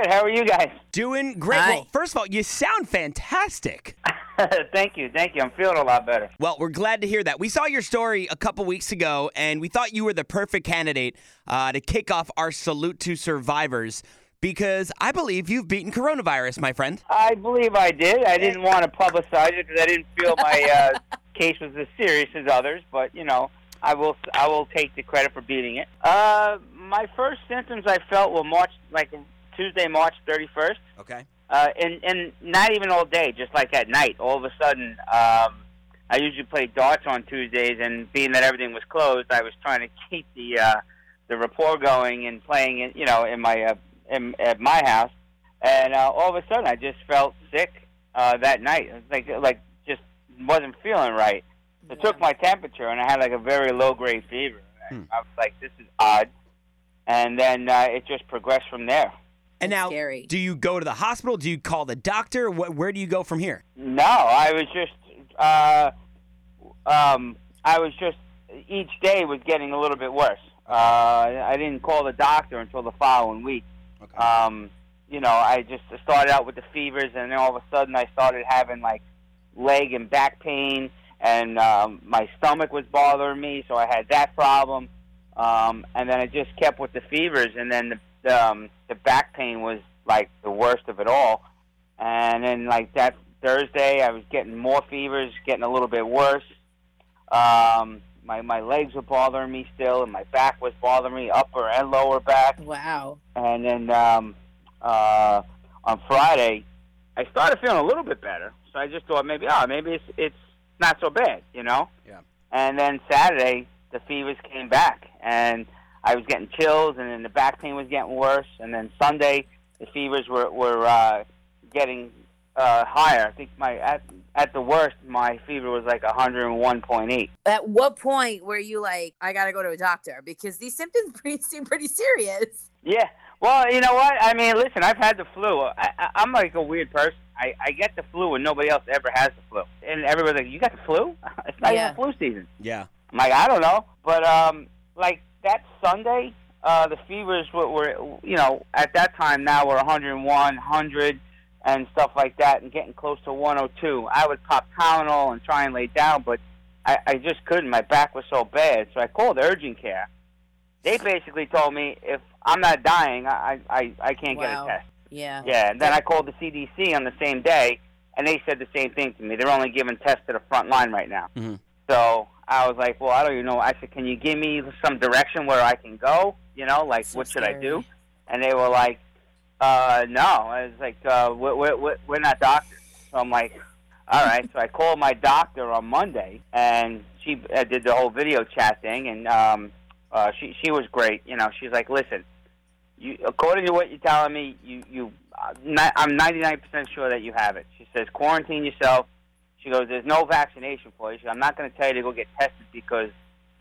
good. How are you guys? Doing great. Hi. Well, first of all, you sound fantastic. thank you, thank you. I'm feeling a lot better. Well, we're glad to hear that. We saw your story a couple weeks ago, and we thought you were the perfect candidate uh, to kick off our salute to survivors because I believe you've beaten coronavirus, my friend. I believe I did. I didn't want to publicize it because I didn't feel my uh, case was as serious as others. But you know, I will I will take the credit for beating it. Uh, my first symptoms I felt were March like Tuesday, March 31st. Okay. uh, and and not even all day, just like at night. All of a sudden, um, I usually play darts on Tuesdays, and being that everything was closed, I was trying to keep the uh, the rapport going and playing, in, you know, in my uh, in, at my house. And uh, all of a sudden, I just felt sick uh, that night. Like like just wasn't feeling right. So I took my temperature, and I had like a very low grade fever. Hmm. I was like, this is odd. And then uh, it just progressed from there. And That's now, scary. do you go to the hospital? Do you call the doctor? Wh- where do you go from here? No, I was just uh, um, I was just each day was getting a little bit worse. Uh, I didn't call the doctor until the following week. Okay. Um, you know, I just started out with the fevers, and then all of a sudden I started having like leg and back pain, and um, my stomach was bothering me, so I had that problem. Um, and then I just kept with the fevers, and then the the, um, the back pain was like the worst of it all. And then like that Thursday, I was getting more fevers, getting a little bit worse. Um, my my legs were bothering me still, and my back was bothering me, upper and lower back. Wow. And then um, uh, on Friday, I started feeling a little bit better. So I just thought maybe, oh, maybe it's it's not so bad, you know. Yeah. And then Saturday, the fevers came back, and I was getting chills, and then the back pain was getting worse. And then Sunday, the fevers were were uh, getting uh, higher. I think my at at the worst, my fever was like 101.8. At what point were you like, I gotta go to a doctor because these symptoms pretty, seem pretty serious? Yeah. Well, you know what? I mean, listen, I've had the flu. I, I, I'm like a weird person. I, I get the flu when nobody else ever has the flu. And everybody's like, you got the flu? It's not Yeah. even flu season. Yeah. I'm like, I don't know. But, um, like, that Sunday, uh, the fevers were, were, you know, at that time now we're 101, 100 and stuff like that and getting close to 102. I would pop Tylenol and try and lay down, but I, I just couldn't. My back was so bad. So I called urgent care. They basically told me if I'm not dying, I, I, I can't Wow. get a test. Yeah. Yeah, and then I called the CDC on the same day, and they said the same thing to me. They're only giving tests to the front line right now. Mhm. So I was like, well, I don't even know. I said, can you give me some direction where I can go? You know, like So what should I do? And they were like, uh, no. I was like, uh, we're, we're, we're not doctors. So I'm like, all right. so I called my doctor on Monday, and she uh, did the whole video chat thing, and um, uh, she she was great. You know, she's like, listen, you according to what you're telling me, you you uh, I'm 99% sure that you have it. She says quarantine yourself. She goes, there's no vaccination for you. She goes, I'm not going to tell you to go get tested because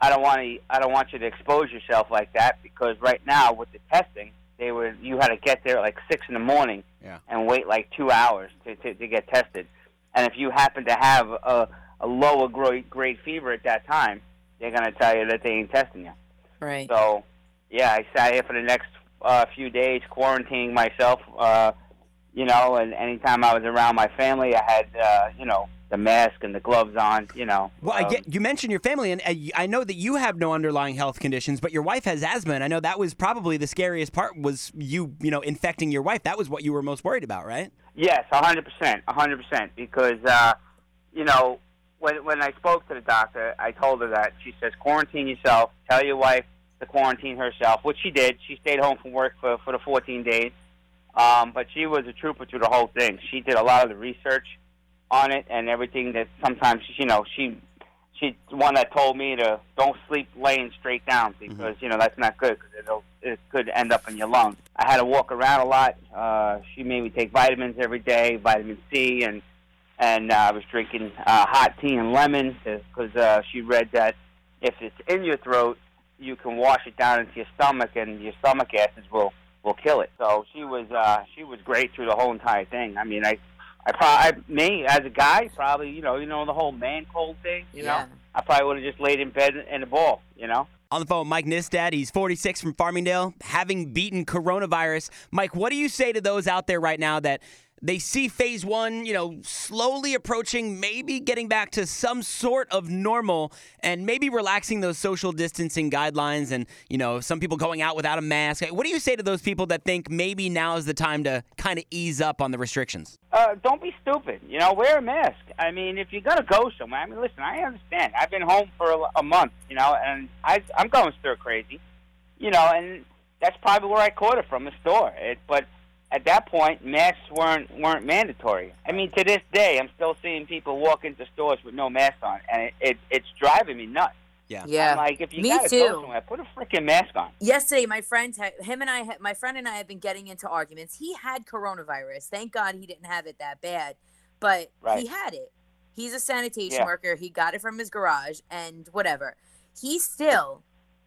I don't want to. I don't want you to expose yourself like that because right now with the testing, they were you had to get there at like six in the morning Yeah. and wait like two hours to, to, to get tested. And if you happen to have a, a lower grade, grade fever at that time, they're going to tell you that they ain't testing you. Right. So, yeah, I sat here for the next uh, few days quarantining myself. Uh, you know, and anytime I was around my family, I had uh, you know the mask and the gloves on. You know. Well, I Um, get you mentioned your family, and I know that you have no underlying health conditions, but your wife has asthma, and I know that was probably the scariest part was you, you know, infecting your wife. That was what you were most worried about, right? Yes, a hundred percent, a hundred percent. Because uh, you know, when when I spoke to the doctor, I told her that she says quarantine yourself. Tell your wife to quarantine herself, which she did. She stayed home from work for for the 14 days. Um, but she was a trooper through the whole thing. She did a lot of the research on it and everything. That sometimes you know she she's the one that told me to don't sleep laying straight down because you know that's not good because it'll it could end up in your lungs. I had to walk around a lot. Uh, she made me take vitamins every day, vitamin C, and and uh, I was drinking uh, hot tea and lemon because uh, she read that if it's in your throat, you can wash it down into your stomach, and your stomach acids will will kill it. So she was uh, she was great through the whole entire thing. I mean, I I probably I me as a guy probably you know you know the whole man cold thing. You Yeah. know, I probably would have just laid in bed in a ball. You know. On the phone, with Mike Nistad. He's 46 from Farmingdale, having beaten coronavirus. Mike, what do you say to those out there right now that they see phase one, you know, slowly approaching, maybe getting back to some sort of normal and maybe relaxing those social distancing guidelines and, you know, some people going out without a mask. What do you say to those people that think maybe now is the time to kind of ease up on the restrictions? Uh, don't be stupid. You know, wear a mask. I mean, if you're going to go somewhere, I mean, listen, I understand. I've been home for a, a month, you know, and I, I'm going stir crazy, you know, and that's probably where I caught it from the store. It, but at that point, masks weren't weren't mandatory. I mean, to this day, I'm still seeing people walk into stores with no mask on, and it, it it's driving me nuts. Yeah. Yeah. I'm like, if you Me gotta too. go somewhere, put a freaking mask on. Yesterday, my friend, him and I, had- my friend and I have been getting into arguments. He had coronavirus. Thank God he didn't have it that bad, but Right. he had it. He's a sanitation Yeah. worker. He got it from his garage and whatever. He still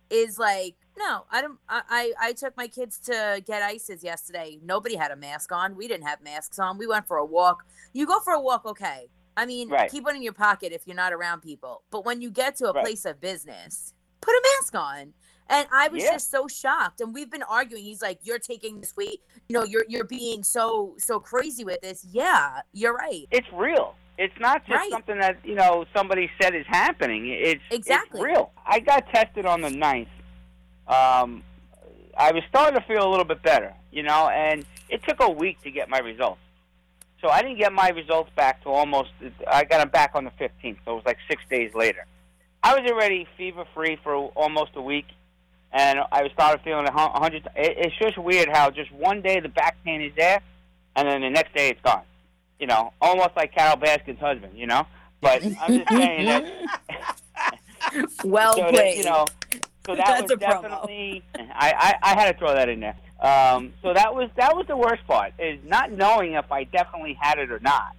is like, no, I don't. I, I I took my kids to get ices yesterday. Nobody had a mask on. We didn't have masks on. We went for a walk. You go for a walk, okay. I mean, Right. keep one in your pocket if you're not around people. But when you get to a Right. place of business, put a mask on. And I was Yeah. just so shocked. And we've been arguing. He's like, "You're taking this weight. You know, you're you're being so so crazy with this." Yeah, you're right. It's real. It's not just Right. something that you know somebody said is happening. It's Exactly. it's real. I got tested on the 9th. Um, I was starting to feel a little bit better, you know, and it took a week to get my results. So I didn't get my results back to almost. I got them back on the 15th, so it was like six days later. I was already fever free for almost a week, and I started feeling a hundred. It's just weird how just one day the back pain is there, and then the next day it's gone. You know, almost like Carole Baskin's husband. You know, but I'm just saying that. Well so played. that, you know, so that That's was a promo. definitely. I, I I had to throw that in there. Um, so that was that was the worst part is not knowing if I definitely had it or not.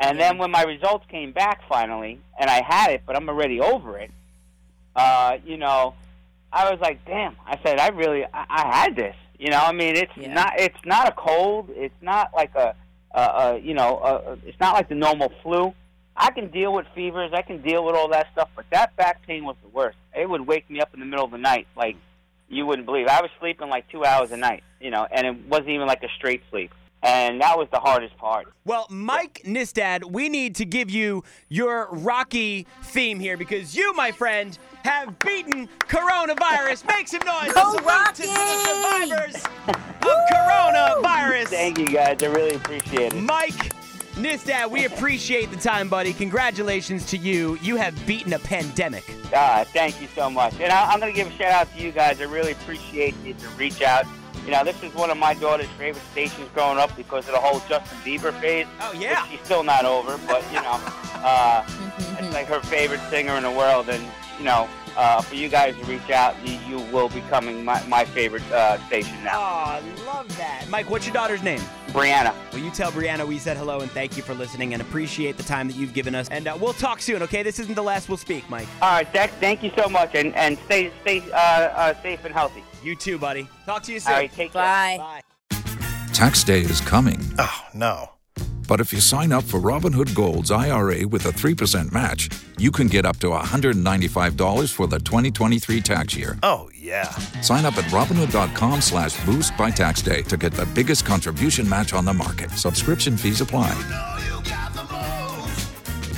And then when my results came back finally, and I had it, but I'm already over it. Uh, you know, I was like, damn. I said, I really, I, I had this. You know, I mean, it's Yeah. not, it's not a cold. It's not like a, a, a you know, a, a, it's not like the normal flu. I can deal with fevers. I can deal with all that stuff, but that back pain was the worst. It would wake me up in the middle of the night, like you wouldn't believe. I was sleeping like two hours a night, you know, and it wasn't even like a straight sleep. And that was the hardest part. Well, Mike Nistad, we need to give you your Rocky theme here because you, my friend, have beaten coronavirus. Make some noise. Go Salute to the survivors of coronavirus. Thank you guys. I really appreciate it. Mike Nistad, we appreciate the time, buddy. Congratulations to you. You have beaten a pandemic. Ah, thank you so much. And I, I'm going to give a shout out to you guys. I really appreciate you to reach out. You know, this is one of my daughter's favorite stations growing up because of the whole Justin Bieber phase. Oh, yeah. Which she's still not over, but, you know, uh, Mm-hmm. it's like her favorite singer in the world. And, you know, uh, for you guys to reach out, you, you will be coming my, my favorite uh, station now. Oh. I love that. Mike, what's your daughter's name? Brianna. Will you tell Brianna we said hello and thank you for listening and appreciate the time that you've given us? And uh, we'll talk soon, okay? This isn't the last we'll speak, Mike. All right, Dex, thank you so much. And, and stay, stay uh, uh, safe and healthy. You too, buddy. Talk to you soon. All right, take care. Bye. Bye. Tax day is coming. Oh, no. But if you sign up for Robinhood Gold's IRA with a 3% match, you can get up to $195 for the 2023 tax year. Oh, yeah. Sign up at Robinhood.com slash boost by tax day to get the biggest contribution match on the market. Subscription fees apply. Oh,